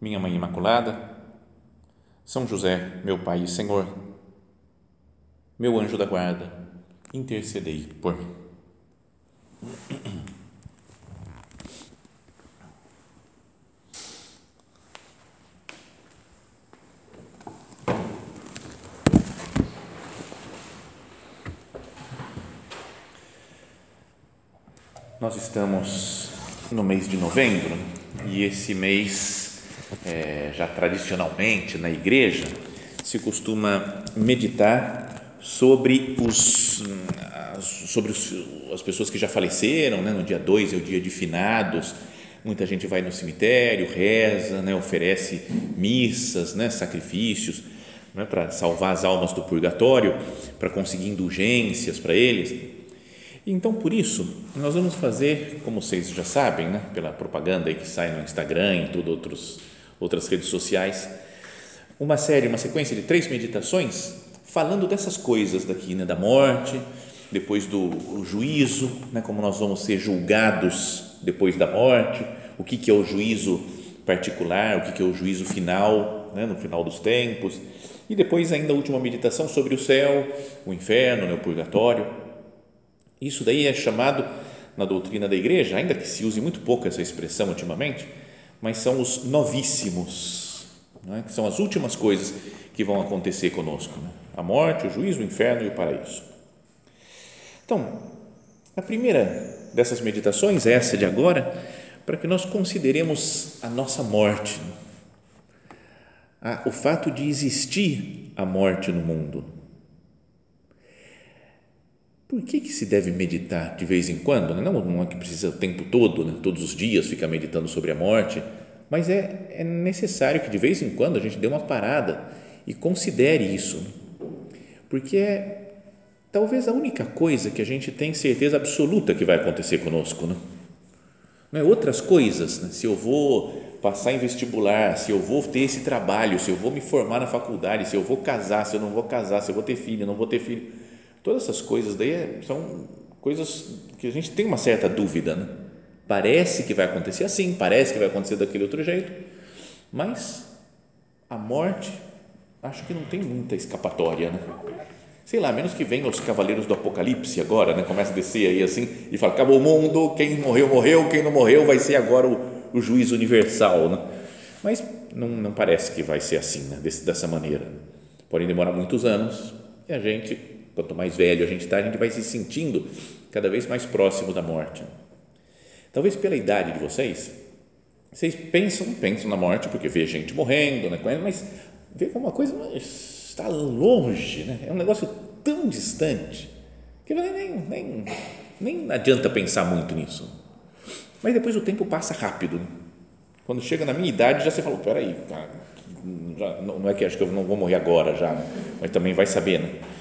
minha Mãe Imaculada, São José, meu Pai e Senhor, meu anjo da guarda, intercedei por mim. Nós estamos no mês de novembro e esse mês é, já tradicionalmente na igreja, se costuma meditar sobre os sobre os, as pessoas que já faleceram, né? no dia 2 é o dia de finados, muita gente vai no cemitério, reza, né? oferece missas, né? sacrifícios, né? para salvar as almas do purgatório, para conseguir indulgências para eles. Então, por isso, nós vamos fazer, como vocês já sabem, né? pela propaganda que sai no Instagram e tudo outros outras redes sociais, uma série, uma sequência de três meditações falando dessas coisas daqui, né, da morte, depois do juízo, né, como nós vamos ser julgados depois da morte, o que, que é o juízo particular, o que, que é o juízo final, né, no final dos tempos, e depois ainda a última meditação sobre o céu, o inferno, né, o purgatório. Isso daí é chamado na doutrina da igreja, ainda que se use muito pouco essa expressão ultimamente, mas são os novíssimos, é? que são as últimas coisas que vão acontecer conosco: né? a morte, o juízo, o inferno e o paraíso. Então, a primeira dessas meditações, essa de agora, para que nós consideremos a nossa morte, o fato de existir a morte no mundo. Por que, que se deve meditar de vez em quando? Não, não é que precisa o tempo todo, né? todos os dias ficar meditando sobre a morte, mas é, é necessário que de vez em quando a gente dê uma parada e considere isso, porque é talvez a única coisa que a gente tem certeza absoluta que vai acontecer conosco. Né? Não é outras coisas, né? se eu vou passar em vestibular, se eu vou ter esse trabalho, se eu vou me formar na faculdade, se eu vou casar, se eu não vou casar, se eu vou ter filho, não vou ter filho Todas essas coisas daí é, são coisas que a gente tem uma certa dúvida, né? Parece que vai acontecer assim, parece que vai acontecer daquele outro jeito, mas a morte, acho que não tem muita escapatória, né? Sei lá, menos que venham os cavaleiros do Apocalipse agora, né? Começa a descer aí assim e fala: acabou o mundo, quem morreu, morreu, quem não morreu vai ser agora o, o juízo universal, né? Mas não, não parece que vai ser assim, né? Desse, dessa maneira. Podem demorar muitos anos e a gente Quanto mais velho a gente está, a gente vai se sentindo cada vez mais próximo da morte. Talvez pela idade de vocês, vocês pensam, pensam na morte porque vê gente morrendo, né? mas vê como uma coisa está longe, né? é um negócio tão distante que nem, nem, nem adianta pensar muito nisso. Mas depois o tempo passa rápido. Quando chega na minha idade, já você falou, peraí, cara, já, não é que acho que eu não vou morrer agora já, né? mas também vai saber, né?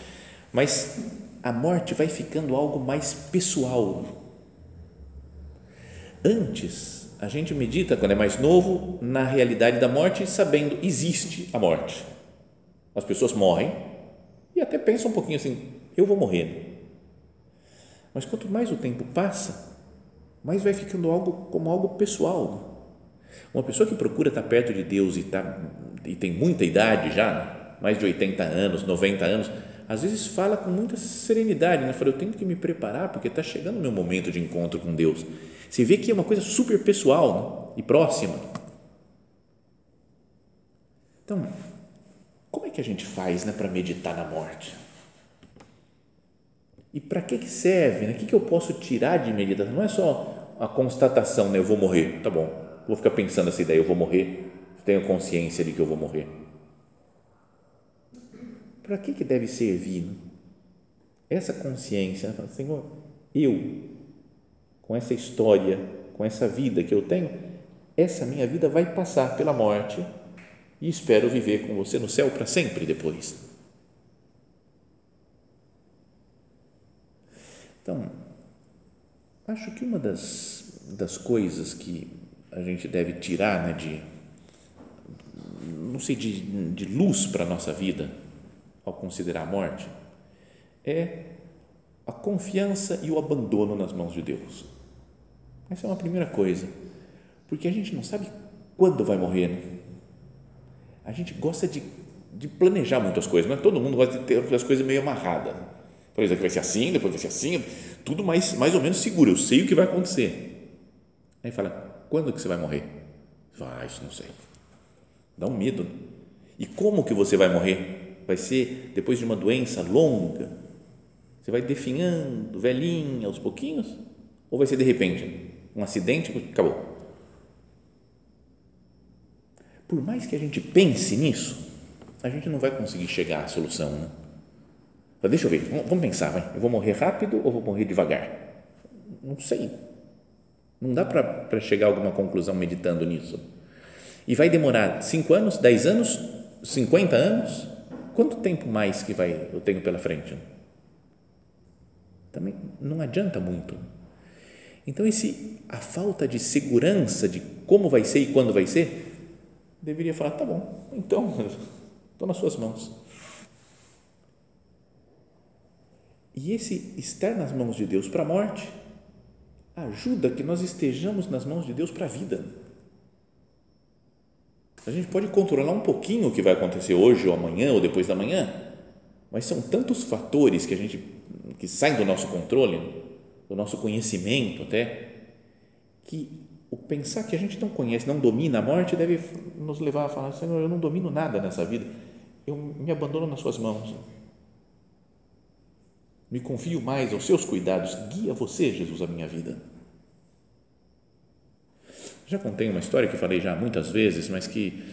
Mas a morte vai ficando algo mais pessoal. Antes, a gente medita, quando é mais novo, na realidade da morte, sabendo existe a morte. As pessoas morrem e até pensam um pouquinho assim: eu vou morrer. Mas quanto mais o tempo passa, mais vai ficando algo como algo pessoal. Uma pessoa que procura estar perto de Deus e, tá, e tem muita idade já, mais de 80 anos, 90 anos, às vezes fala com muita serenidade, né? Fala, eu tenho que me preparar porque está chegando o meu momento de encontro com Deus. Você vê que é uma coisa super pessoal né? e próxima. Então, como é que a gente faz né, para meditar na morte? E para que, que serve? Né? O que, que eu posso tirar de meditação? Não é só a constatação, né? Eu vou morrer. Tá bom, vou ficar pensando essa ideia, eu vou morrer. Tenho consciência de que eu vou morrer para que, que deve servir essa consciência? Né? Senhor, eu, com essa história, com essa vida que eu tenho, essa minha vida vai passar pela morte e espero viver com você no céu para sempre depois. Então, acho que uma das, das coisas que a gente deve tirar né, de, não sei, de, de luz para a nossa vida ao considerar a morte é a confiança e o abandono nas mãos de Deus. Essa é uma primeira coisa, porque a gente não sabe quando vai morrer. Né? A gente gosta de, de planejar muitas coisas, mas todo mundo gosta de ter as coisas meio amarradas. Por exemplo, vai ser assim, depois vai ser assim, tudo mais, mais ou menos seguro, eu sei o que vai acontecer. Aí fala, quando que você vai morrer? Vai, ah, isso não sei. Dá um medo. E como que você vai morrer? Vai ser depois de uma doença longa? Você vai definhando, velhinha, aos pouquinhos? Ou vai ser de repente? Um acidente, acabou. Por mais que a gente pense nisso, a gente não vai conseguir chegar à solução. Né? Deixa eu ver, vamos pensar, vai. eu vou morrer rápido ou vou morrer devagar? Não sei. Não dá para chegar a alguma conclusão meditando nisso. E vai demorar 5 anos, 10 anos, 50 anos? Quanto tempo mais que vai eu tenho pela frente? Também não adianta muito. Então esse a falta de segurança de como vai ser e quando vai ser, deveria falar, tá bom, então estou nas suas mãos. E esse estar nas mãos de Deus para a morte ajuda que nós estejamos nas mãos de Deus para a vida. A gente pode controlar um pouquinho o que vai acontecer hoje ou amanhã ou depois da manhã, mas são tantos fatores que a gente que saem do nosso controle, do nosso conhecimento até, que o pensar que a gente não conhece, não domina a morte deve nos levar a falar, Senhor, eu não domino nada nessa vida, eu me abandono nas suas mãos. Me confio mais aos seus cuidados, guia você, Jesus, a minha vida. Já contei uma história que falei já muitas vezes, mas que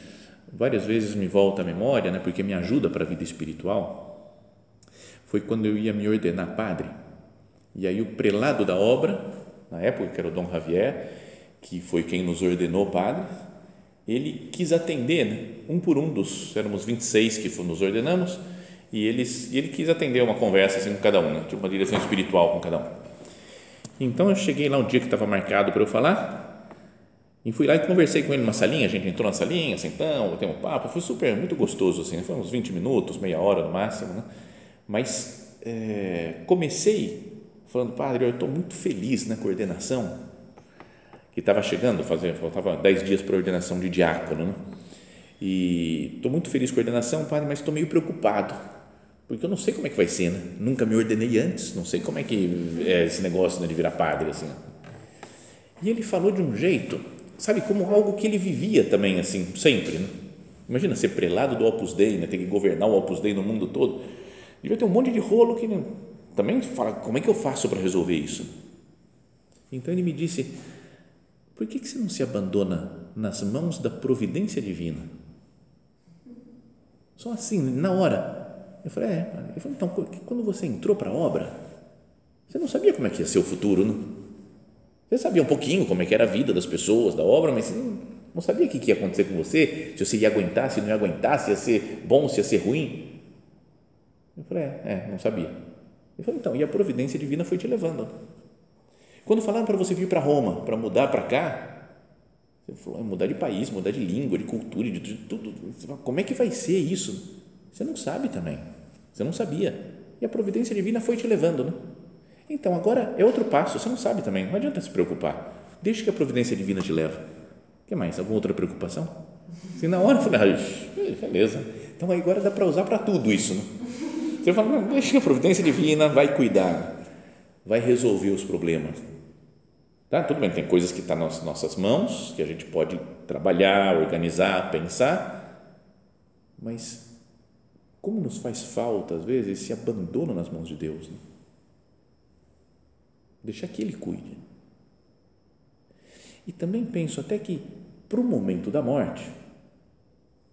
várias vezes me volta à memória, né, porque me ajuda para a vida espiritual. Foi quando eu ia me ordenar padre. E aí o prelado da obra, na época que era o Dom Javier, que foi quem nos ordenou padre, ele quis atender, né, um por um dos, éramos 26 que nos ordenamos, e, eles, ele quis atender uma conversa assim com cada um, né, uma direção espiritual com cada um. Então eu cheguei lá um dia que estava marcado para eu falar, e fui lá e conversei com ele numa salinha, a gente entrou na salinha, sentamos, tem um papo, foi super, muito gostoso, assim, foi uns 20 minutos, meia hora no máximo, né? mas é, comecei falando, padre, eu estou muito feliz na coordenação, que estava chegando, fazer, faltava 10 dias para a ordenação de diácono, né? e estou muito feliz com a ordenação, padre, mas estou meio preocupado, porque eu não sei como é que vai ser, né? nunca me ordenei antes, não sei como é que é esse negócio né, de virar padre, assim. E ele falou de um jeito sabe, como algo que ele vivia também, assim, sempre. Né? Imagina ser prelado do Opus Dei, né? ter que governar o Opus Dei no mundo todo. Devia ter um monte de rolo que né? também fala, como é que eu faço para resolver isso? Então ele me disse, por que, que você não se abandona nas mãos da providência divina? Só assim, na hora. Eu falei, é. Ele então, quando você entrou para a obra, você não sabia como é que ia ser o futuro, não? Você sabia um pouquinho como é que era a vida das pessoas, da obra, mas você não sabia o que ia acontecer com você, se você ia aguentar, se não ia aguentar, se ia ser bom, se ia ser ruim. Eu falei, é, é não sabia. Ele falou, então, e a providência divina foi te levando. Quando falaram para você vir para Roma, para mudar para cá, você falou, é mudar de país, mudar de língua, de cultura, de tudo. Como é que vai ser isso? Você não sabe também. Você não sabia. E a providência divina foi te levando, né? Então, agora é outro passo, você não sabe também, não adianta se preocupar. Deixa que a providência divina te leva. O que mais? Alguma outra preocupação? Se na hora eu falei, ah, beleza. Então agora dá para usar para tudo isso. Né? Você fala, não, deixa que a providência divina vai cuidar, vai resolver os problemas. Tá? Tudo bem, tem coisas que estão tá nas nossas mãos, que a gente pode trabalhar, organizar, pensar, mas como nos faz falta, às vezes, esse abandono nas mãos de Deus. Né? Deixa que Ele cuide. E também penso até que, para o momento da morte,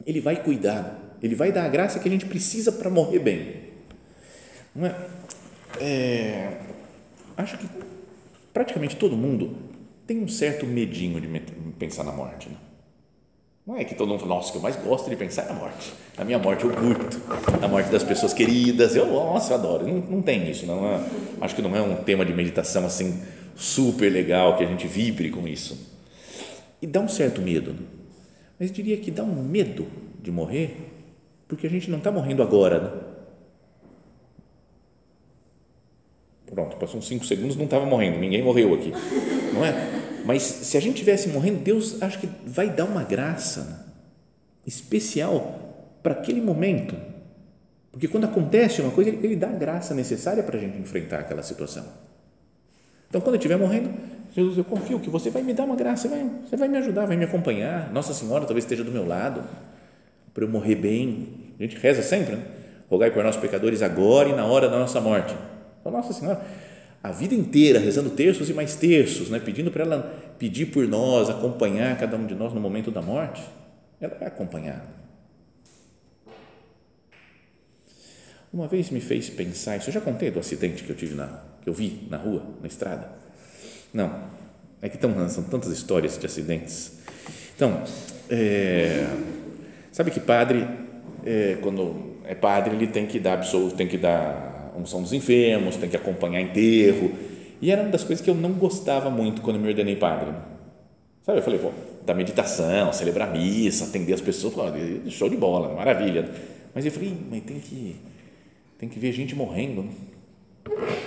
Ele vai cuidar, Ele vai dar a graça que a gente precisa para morrer bem. Não é? é? acho que praticamente todo mundo tem um certo medinho de pensar na morte. Né? Não é que todo mundo fala, nossa, o que eu mais gosto de pensar é na morte. Na minha morte eu curto, na morte das pessoas queridas, eu, nossa, eu adoro. Não, não tem isso, não é, acho que não é um tema de meditação assim super legal, que a gente vibre com isso. E dá um certo medo, né? mas diria que dá um medo de morrer, porque a gente não está morrendo agora, né? Pronto, passou uns 5 segundos, não estava morrendo, ninguém morreu aqui, não é? Mas se a gente tivesse morrendo, Deus acho que vai dar uma graça especial para aquele momento. Porque quando acontece uma coisa, ele, ele dá a graça necessária para a gente enfrentar aquela situação. Então, quando eu estiver morrendo, Jesus, eu confio que você vai me dar uma graça, você vai, você vai me ajudar, vai me acompanhar. Nossa Senhora talvez esteja do meu lado, para eu morrer bem. A gente reza sempre, né? Rogai por nós pecadores agora e na hora da nossa morte. Então, Nossa Senhora, a vida inteira rezando terços e mais terços, né? pedindo para ela pedir por nós, acompanhar cada um de nós no momento da morte, ela vai acompanhar. Uma vez me fez pensar, isso eu já contei do acidente que eu tive na, que eu vi na rua, na estrada. Não, é que tão, são tantas histórias de acidentes. Então, é, sabe que padre, é, quando é padre, ele tem que dar absoluto, tem que dar unção dos enfermos, tem que acompanhar enterro. E era uma das coisas que eu não gostava muito quando me ordenei padre. Sabe, eu falei, pô, da meditação, celebrar missa, atender as pessoas, pô, show de bola, maravilha. Mas eu falei, mas tem que, tem que ver gente morrendo, né?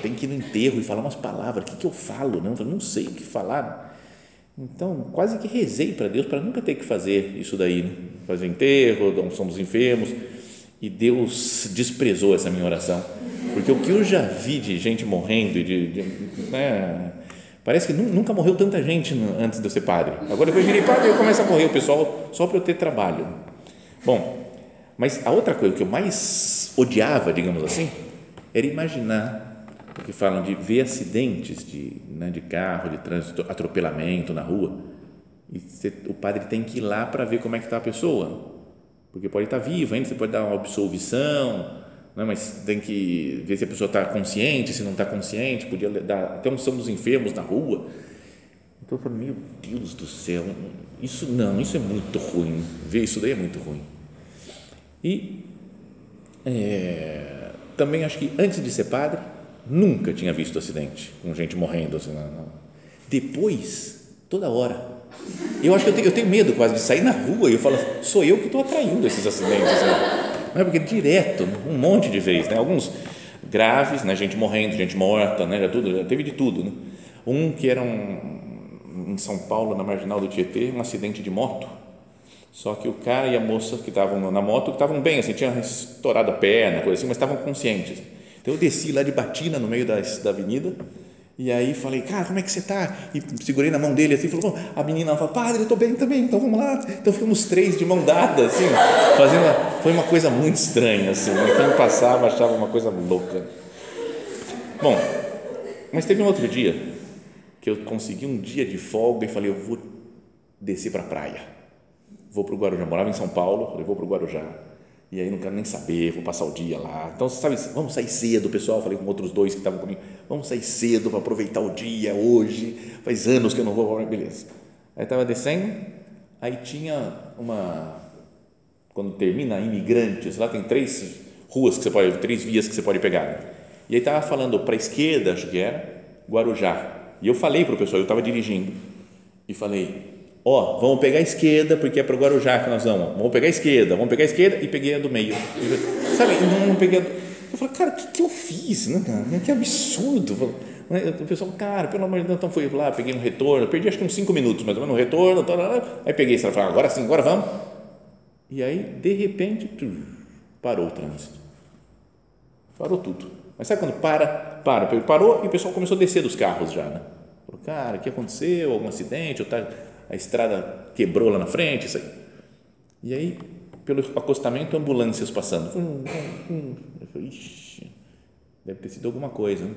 tem que ir no enterro e falar umas palavras, o que, que eu falo? Não, eu não sei o que falar. Então, quase que rezei para Deus para nunca ter que fazer isso daí, né? fazer enterro, da unção dos enfermos. E Deus desprezou essa minha oração porque o que eu já vi de gente morrendo de, de né, parece que nunca morreu tanta gente antes de eu ser padre. Agora depois virei padre e começa a morrer o pessoal só para eu ter trabalho. Bom, mas a outra coisa que eu mais odiava, digamos assim, era imaginar o que falam de ver acidentes de, né, de carro, de trânsito, atropelamento na rua. E você, o padre tem que ir lá para ver como é que está a pessoa. Porque pode estar viva ainda, você pode dar uma absolvição, não, mas tem que ver se a pessoa está consciente, se não está consciente, podia dar até unção dos enfermos na rua. Então eu falei, meu Deus do céu, isso não, isso é muito ruim, ver isso daí é muito ruim. E é, também acho que antes de ser padre, nunca tinha visto acidente com gente morrendo. Assim, não, não. Depois, toda hora. Eu acho que eu tenho, eu tenho, medo quase de sair na rua e eu falo, sou eu que estou atraindo esses acidentes. Assim não é porque direto, um monte de vezes, né? Alguns graves, né? Gente morrendo, gente morta, né? Já tudo, já teve de tudo, né? Um que era um em São Paulo, na marginal do Tietê, um acidente de moto. Só que o cara e a moça que estavam na moto estavam bem, assim, tinha estourado a perna, coisa assim, mas estavam conscientes. Então eu desci lá de batina no meio da, da avenida e aí falei, cara, como é que você está? E segurei na mão dele assim, falou, a menina falou, padre, eu estou bem também, então vamos lá. Então ficamos três de mão dada, assim, fazendo, uma, foi uma coisa muito estranha, assim, né? quem passava achava uma coisa louca. Bom, mas teve um outro dia que eu consegui um dia de folga e falei, eu vou descer para a praia, vou para o Guarujá, morava em São Paulo, falei, vou para o Guarujá e aí não quero nem saber, vou passar o dia lá. Então, sabe, vamos sair cedo, pessoal. Falei com outros dois que estavam comigo, vamos sair cedo para aproveitar o dia hoje. Faz anos que eu não vou, beleza. Aí estava descendo, aí tinha uma. Quando termina Imigrantes, lá tem três ruas que você pode, três vias que você pode pegar. E aí estava falando para a esquerda, acho que era, Guarujá. E eu falei para o pessoal, eu estava dirigindo, e falei, ó, vamos pegar a esquerda, porque é para o Guarujá que nós vamos, vamos pegar a esquerda, vamos pegar a esquerda e peguei a do meio. Sabe, não, não peguei a do... Eu falei, cara, o que, que eu fiz? Né, cara? Que absurdo. Né, o pessoal, cara, pelo amor de Deus, então fui lá, peguei um retorno, perdi acho que uns cinco minutos mais ou menos no retorno, aí peguei, ela falou, agora sim, agora vamos. E aí, de repente, parou o trânsito. Parou tudo. Mas sabe quando para, para, parou e o pessoal começou a descer dos carros já, né? Falou, cara, o que aconteceu? Algum acidente? Ou tá, a estrada quebrou lá na frente, isso aí. E aí, pelo acostamento, ambulâncias passando. Ixi, deve ter sido alguma coisa. Né?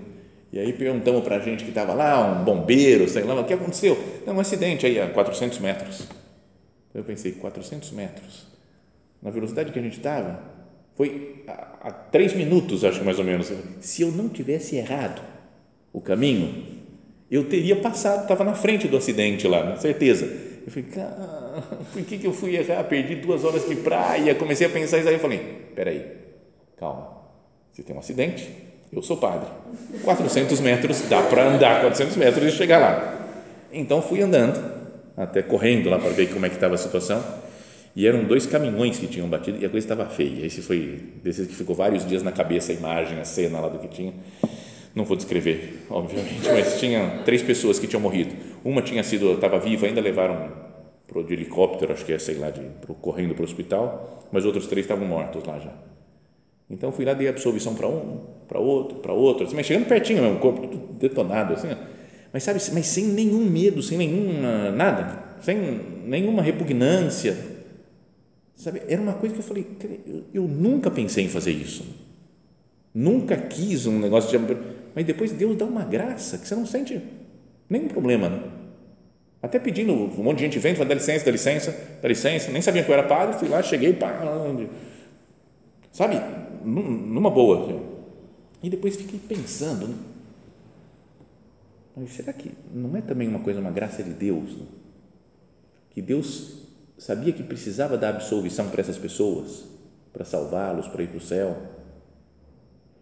E aí perguntamos para a gente que estava lá, um bombeiro, sei lá, o que aconteceu? Não, um acidente aí a 400 metros. Eu pensei, 400 metros? Na velocidade que a gente estava, foi a, a três minutos, acho mais ou menos. Se eu não tivesse errado o caminho, eu teria passado, estava na frente do acidente lá, na certeza. Eu falei, cara, por que, que eu fui errar? Perdi duas horas de praia. Comecei a pensar isso aí. Eu falei, peraí, calma. Você tem um acidente, eu sou padre. 400 metros, dá para andar 400 metros e chegar lá. Então fui andando, até correndo lá para ver como é que estava a situação. E eram dois caminhões que tinham batido e a coisa estava feia. Esse foi desses que ficou vários dias na cabeça a imagem, a cena lá do que tinha. Não vou descrever, obviamente, mas tinha três pessoas que tinham morrido. Uma tinha sido, estava viva, ainda levaram pro de helicóptero, acho que é, sei lá, de, pro, correndo para o hospital, mas outros três estavam mortos lá já. Então fui lá dei absolvição para um, para outro, para outro, assim, mas chegando pertinho mesmo, o corpo tudo detonado assim, mas sabe, mas sem nenhum medo, sem nenhuma nada, sem nenhuma repugnância, sabe? Era uma coisa que eu falei, eu, eu nunca pensei em fazer isso, nunca quis um negócio de, mas depois Deus dá uma graça que você não sente nenhum problema, né? Até pedindo, um monte de gente vem, fala, dá licença, dá licença, dá licença, nem sabia que eu era padre, fui lá, cheguei, pá, sabe, numa boa. E depois fiquei pensando, né? mas será que não é também uma coisa, uma graça de Deus? Né? Que Deus sabia que precisava dar absolvição para essas pessoas, para salvá-los, para ir para o céu.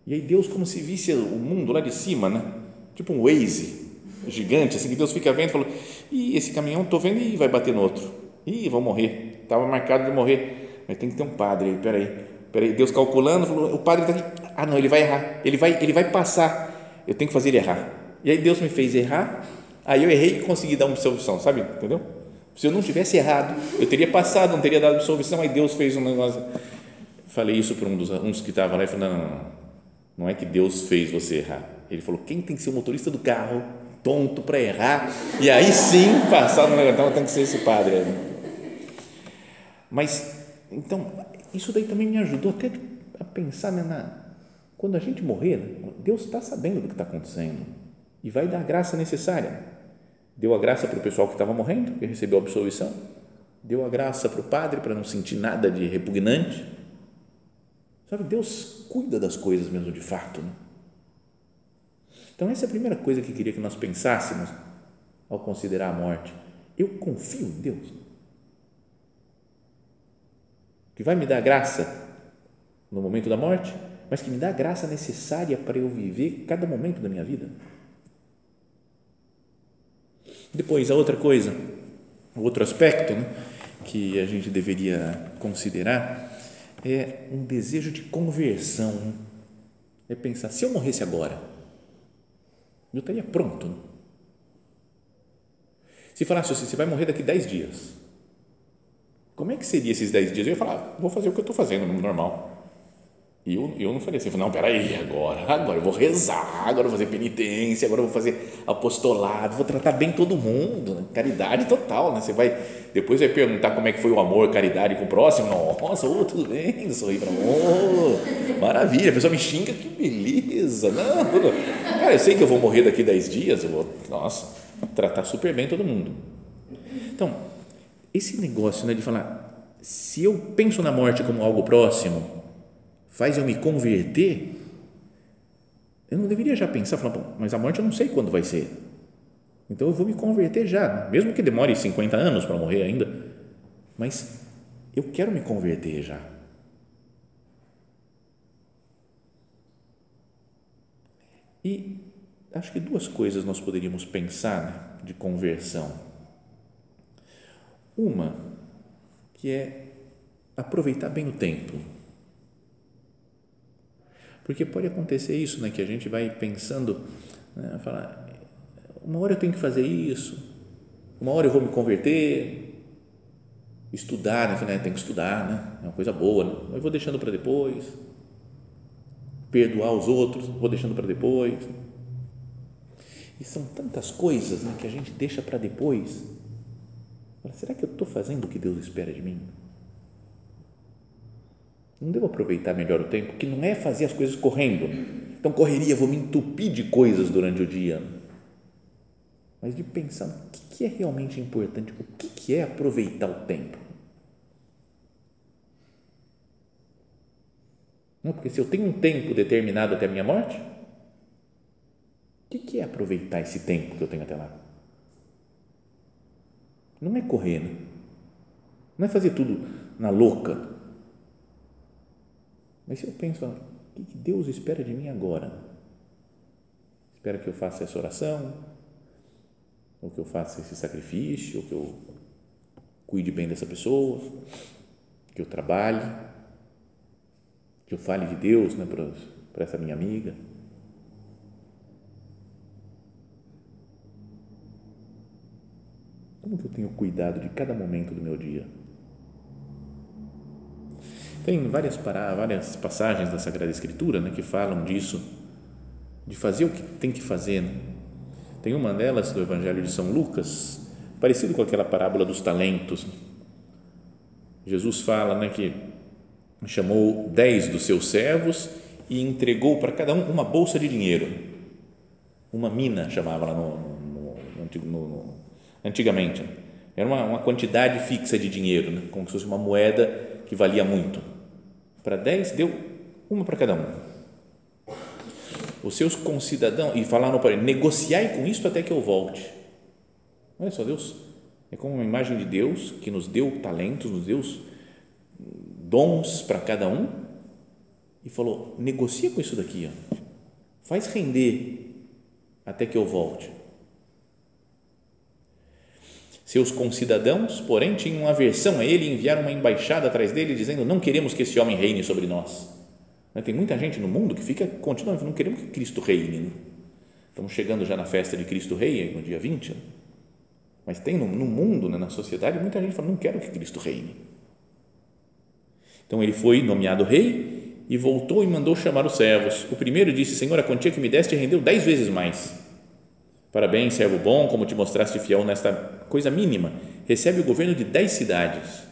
E aí Deus, como se visse o mundo lá de cima, né? tipo um Waze gigante, assim, que Deus fica vendo e falou, e esse caminhão estou vendo e vai bater no outro. Ih, vou morrer. Estava marcado de morrer. Mas tem que ter um padre aí, peraí Peraí, Deus calculando, falou, o padre está aqui. Ah, não, ele vai errar. Ele vai, ele vai passar. Eu tenho que fazer ele errar. E aí Deus me fez errar. Aí eu errei e consegui dar uma absolvição, sabe? Entendeu? Se eu não tivesse errado, eu teria passado, não teria dado absolvição. Aí Deus fez um negócio. Falei isso para um dos uns que estavam lá e falei: não, não, não, não é que Deus fez você errar. Ele falou: quem tem que ser o motorista do carro tonto para errar e aí sim passar no negócio? Então tem que ser esse padre. Mas, então, isso daí também me ajudou até a pensar né, na, quando a gente morrer, Deus está sabendo do que está acontecendo e vai dar a graça necessária. Deu a graça para o pessoal que estava morrendo, que recebeu a absolvição, deu a graça para o padre para não sentir nada de repugnante. Sabe, Deus cuida das coisas mesmo de fato. Né? Então, essa é a primeira coisa que queria que nós pensássemos ao considerar a morte. Eu confio em Deus que vai me dar graça no momento da morte, mas que me dá a graça necessária para eu viver cada momento da minha vida. Depois, a outra coisa, o outro aspecto né, que a gente deveria considerar é um desejo de conversão. É pensar, se eu morresse agora, eu estaria pronto. Né? Se falasse assim, você vai morrer daqui 10 dias, como é que seria esses 10 dias? Eu ia falar, vou fazer o que eu estou fazendo, normal. E eu, eu não falei assim, não, peraí, agora, agora eu vou rezar, agora eu vou fazer penitência, agora eu vou fazer apostolado, vou tratar bem todo mundo, né? caridade total, né? Você vai, depois vai perguntar como é que foi o amor, caridade com o próximo, nossa, oh, tudo bem, sorri para oh, maravilha, a pessoa me xinga, que beleza, não, cara, eu sei que eu vou morrer daqui 10 dias, eu vou, nossa, tratar super bem todo mundo. Então, esse negócio né, de falar, se eu penso na morte como algo próximo, faz eu me converter, eu não deveria já pensar, falar, bom, mas a morte eu não sei quando vai ser. Então eu vou me converter já, mesmo que demore 50 anos para morrer ainda, mas eu quero me converter já. E acho que duas coisas nós poderíamos pensar né, de conversão uma que é aproveitar bem o tempo. Porque pode acontecer isso, né, que a gente vai pensando, né, falar, uma hora eu tenho que fazer isso, uma hora eu vou me converter, estudar, né, né tem que estudar, né, é uma coisa boa, né, eu vou deixando para depois, perdoar os outros, vou deixando para depois. E são tantas coisas né, que a gente deixa para depois será que eu estou fazendo o que Deus espera de mim? Não devo aproveitar melhor o tempo, que não é fazer as coisas correndo. Então, correria, vou me entupir de coisas durante o dia. Mas de pensar o que é realmente importante, o que é aproveitar o tempo. Não, porque se eu tenho um tempo determinado até a minha morte, o que é aproveitar esse tempo que eu tenho até lá? não é correr, né? não é fazer tudo na louca. Mas se eu penso, o que Deus espera de mim agora? Espera que eu faça essa oração, ou que eu faça esse sacrifício, ou que eu cuide bem dessa pessoa, que eu trabalhe, que eu fale de Deus né, para essa minha amiga. Como que eu tenho cuidado de cada momento do meu dia? Tem várias, para, várias passagens da Sagrada Escritura né, que falam disso, de fazer o que tem que fazer. Né? Tem uma delas do Evangelho de São Lucas, parecido com aquela parábola dos talentos. Jesus fala né, que chamou dez dos seus servos e entregou para cada um uma bolsa de dinheiro, uma mina chamava lá no, no, no, antigamente. Era uma, uma, quantidade fixa de dinheiro, né, como se fosse uma moeda que valia muito. Para dez deu uma para cada um. Os seus concidadãos e falaram para ele: negociai com isto até que eu volte Olha só, Deus é como uma imagem de Deus que nos deu talentos, nos deu dons para cada um e falou: negocia com isso daqui, ó. faz render até que eu volte. Seus concidadãos, porém, tinham aversão a ele e enviaram uma embaixada atrás dele, dizendo: Não queremos que esse homem reine sobre nós. Tem muita gente no mundo que fica continuando, não queremos que Cristo reine. Né? Estamos chegando já na festa de Cristo Rei, no dia 20. Né? Mas tem no, no mundo, né, na sociedade, muita gente fala: não quero que Cristo reine. Então ele foi nomeado rei e voltou e mandou chamar os servos. O primeiro disse: Senhor, a quantia que me deste rendeu dez vezes mais. Parabéns, servo bom, como te mostraste fiel nesta coisa mínima. Recebe o governo de dez cidades.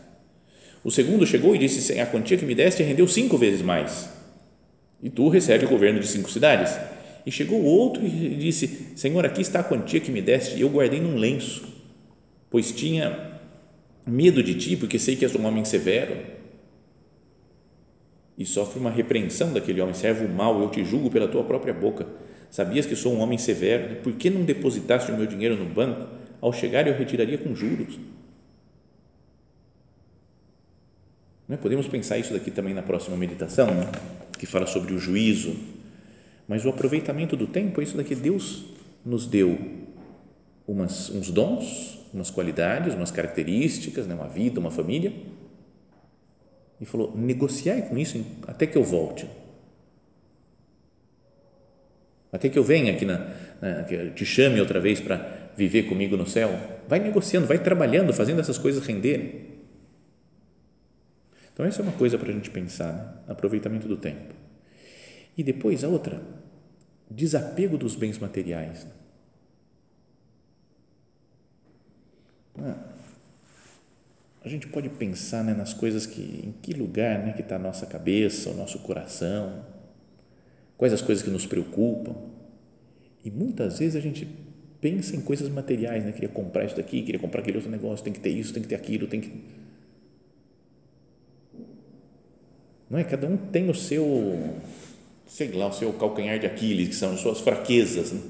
O segundo chegou e disse: A quantia que me deste rendeu cinco vezes mais. E tu recebe o governo de cinco cidades. E chegou outro e disse: Senhor, aqui está a quantia que me deste, e eu guardei num lenço pois tinha medo de ti, porque sei que és um homem severo. E sofre uma repreensão daquele homem, servo mal, eu te julgo pela tua própria boca. Sabias que sou um homem severo, por que não depositaste o meu dinheiro no banco? Ao chegar eu retiraria com juros. Não é? Podemos pensar isso daqui também na próxima meditação, né? que fala sobre o juízo. Mas o aproveitamento do tempo é isso daqui. Deus nos deu umas, uns dons, umas qualidades, umas características, né, uma vida, uma família, e falou: negociai com isso até que eu volte. Até que eu venha aqui, na, na que te chame outra vez para viver comigo no céu. Vai negociando, vai trabalhando, fazendo essas coisas renderem. Então, essa é uma coisa para a gente pensar: né? aproveitamento do tempo. E depois a outra, desapego dos bens materiais. Ah, a gente pode pensar né, nas coisas que, em que lugar né, que está a nossa cabeça, o nosso coração, quais as coisas que nos preocupam. E muitas vezes a gente pensa em coisas materiais, né? Queria comprar isso daqui, queria comprar aquele outro negócio, tem que ter isso, tem que ter aquilo, tem que. Não é? Cada um tem o seu, sei lá, o seu calcanhar de Aquiles, que são as suas fraquezas. Né?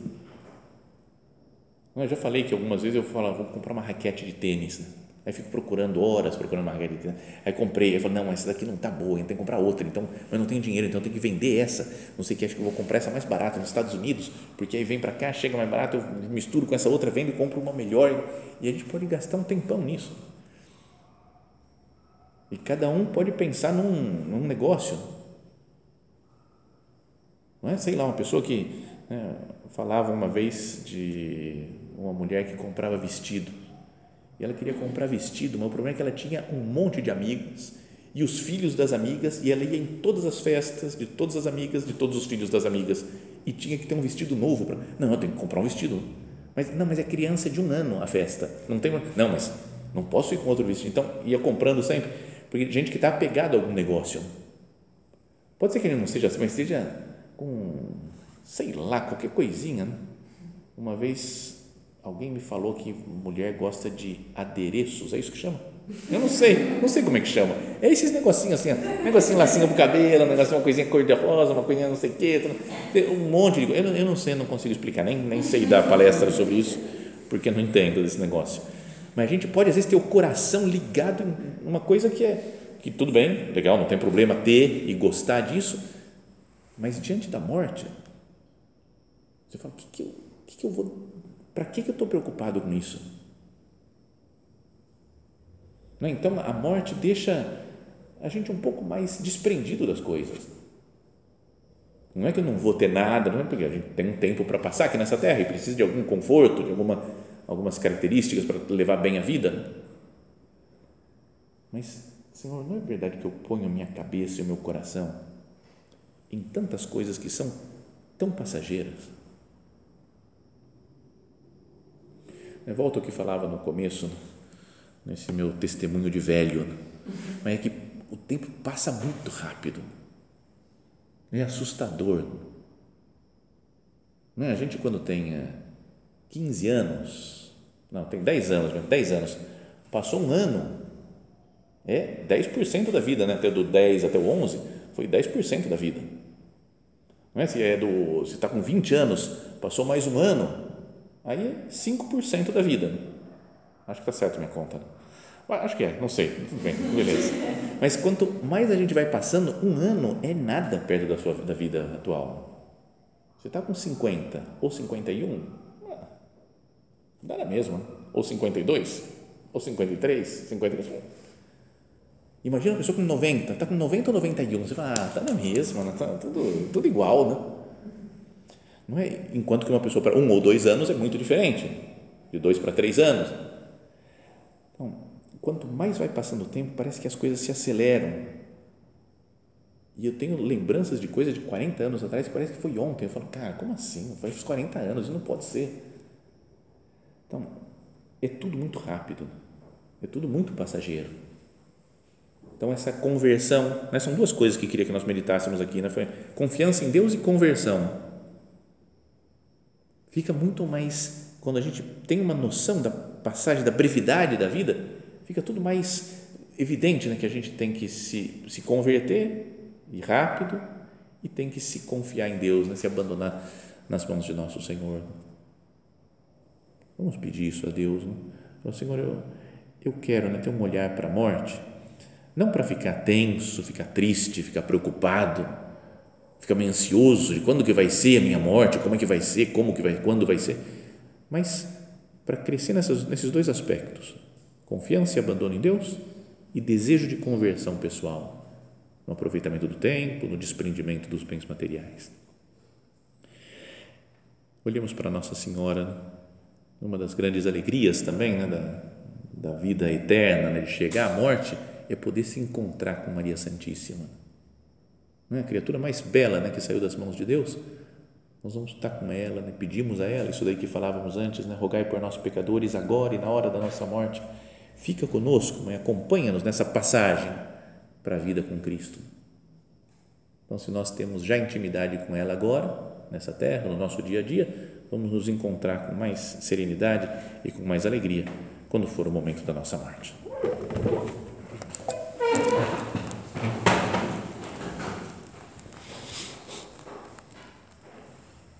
Eu já falei que algumas vezes eu falo, vou comprar uma raquete de tênis. Né? Aí fico procurando horas, procurando tênis. Aí comprei, aí falo, não, essa daqui não está boa, tem que comprar outra. Então, mas não tenho dinheiro, então eu tenho que vender essa. Não sei o que, acho que eu vou comprar essa mais barata nos Estados Unidos, porque aí vem para cá, chega mais barato, eu misturo com essa outra, vendo e compro uma melhor. E a gente pode gastar um tempão nisso. E cada um pode pensar num, num negócio. Não é? Sei lá, uma pessoa que né, falava uma vez de uma mulher que comprava vestido. E ela queria comprar vestido, mas o problema é que ela tinha um monte de amigas e os filhos das amigas, e ela ia em todas as festas de todas as amigas, de todos os filhos das amigas, e tinha que ter um vestido novo. Não, eu tenho que comprar um vestido. Mas, não, mas é criança de um ano a festa. Não tem, não, mas não posso ir com outro vestido. Então, ia comprando sempre. Porque gente que está apegado a algum negócio. Pode ser que ele não seja assim, mas seja com, sei lá, qualquer coisinha. Né? Uma vez Alguém me falou que mulher gosta de adereços, é isso que chama? Eu não sei, não sei como é que chama. É esses negocinhos assim, negocinho lacinho pro cabelo, negocinho, uma coisinha cor de rosa, uma coisinha não sei o quê, um monte de eu, eu não sei, não consigo explicar, nem, nem sei dar palestra sobre isso, porque não entendo desse negócio. mas a gente pode às vezes ter o coração ligado em uma coisa que é que tudo bem, legal, não tem problema ter e gostar disso, mas diante da morte, você fala, o que, que, eu, que, que eu vou, para que, que eu estou preocupado com isso? É? então a morte deixa a gente um pouco mais desprendido das coisas. Não é que eu não vou ter nada, não é porque a gente tem um tempo para passar aqui nessa terra e precisa de algum conforto, de alguma, algumas características para levar bem a vida. Mas, Senhor, não é verdade que eu ponho a minha cabeça e o meu coração em tantas coisas que são tão passageiras? Eu volto ao que falava no começo, nesse meu testemunho de velho, mas é que o tempo passa muito rápido é assustador. Não é? A gente, quando tem 15 é, anos, não, tem 10 anos mesmo, 10 anos, passou um ano, é 10% da vida, né? até do 10 até o 11, foi 10% da vida. Não é? Se é do, se está com 20 anos, passou mais um ano, aí é 5% da vida. Acho que está certo a minha conta. Né? Acho que é, não sei. Bem, beleza. Mas quanto mais a gente vai passando, um ano é nada perto da sua da vida atual. Você está com 50 ou 51, ah, dá na mesma. Ou 52, ou 53, 53. Imagina uma pessoa com 90, está com 90 ou 91, você fala, ah, está na mesma, né? tudo, tudo igual, né? Não é? Enquanto que uma pessoa para um ou dois anos é muito diferente, de dois para três anos. Então, quanto mais vai passando o tempo, parece que as coisas se aceleram. E eu tenho lembranças de coisas de 40 anos atrás que parece que foi ontem. Eu falo, cara, como assim? Faz 40 anos, isso não pode ser. Então, é tudo muito rápido, é tudo muito passageiro. Então, essa conversão, né, são duas coisas que queria que nós meditássemos aqui, né, foi confiança em Deus e conversão. Fica muito mais, quando a gente tem uma noção da passagem, da brevidade da vida, fica tudo mais evidente né, que a gente tem que se, se converter e rápido e tem que se confiar em Deus, né, se abandonar nas mãos de nosso Senhor. Vamos pedir isso a Deus. Né? Senhor, eu, eu quero né, ter um olhar para a morte, não para ficar tenso, ficar triste, ficar preocupado, ficar meio ansioso de quando que vai ser a minha morte, como é que vai ser, como que vai, quando vai ser, mas para crescer nessas, nesses dois aspectos Confiança e abandono em Deus e desejo de conversão pessoal, no aproveitamento do tempo, no desprendimento dos bens materiais. Olhemos para Nossa Senhora, uma das grandes alegrias também né, da, da vida eterna, né, de chegar à morte, é poder se encontrar com Maria Santíssima. Não é a criatura mais bela né, que saiu das mãos de Deus? Nós vamos estar com ela, né, pedimos a ela, isso daí que falávamos antes, né, rogai por nós pecadores agora e na hora da nossa morte Fica conosco, mãe, acompanha-nos nessa passagem para a vida com Cristo. Então, se nós temos já intimidade com ela agora, nessa terra, no nosso dia a dia, vamos nos encontrar com mais serenidade e com mais alegria quando for o momento da nossa morte.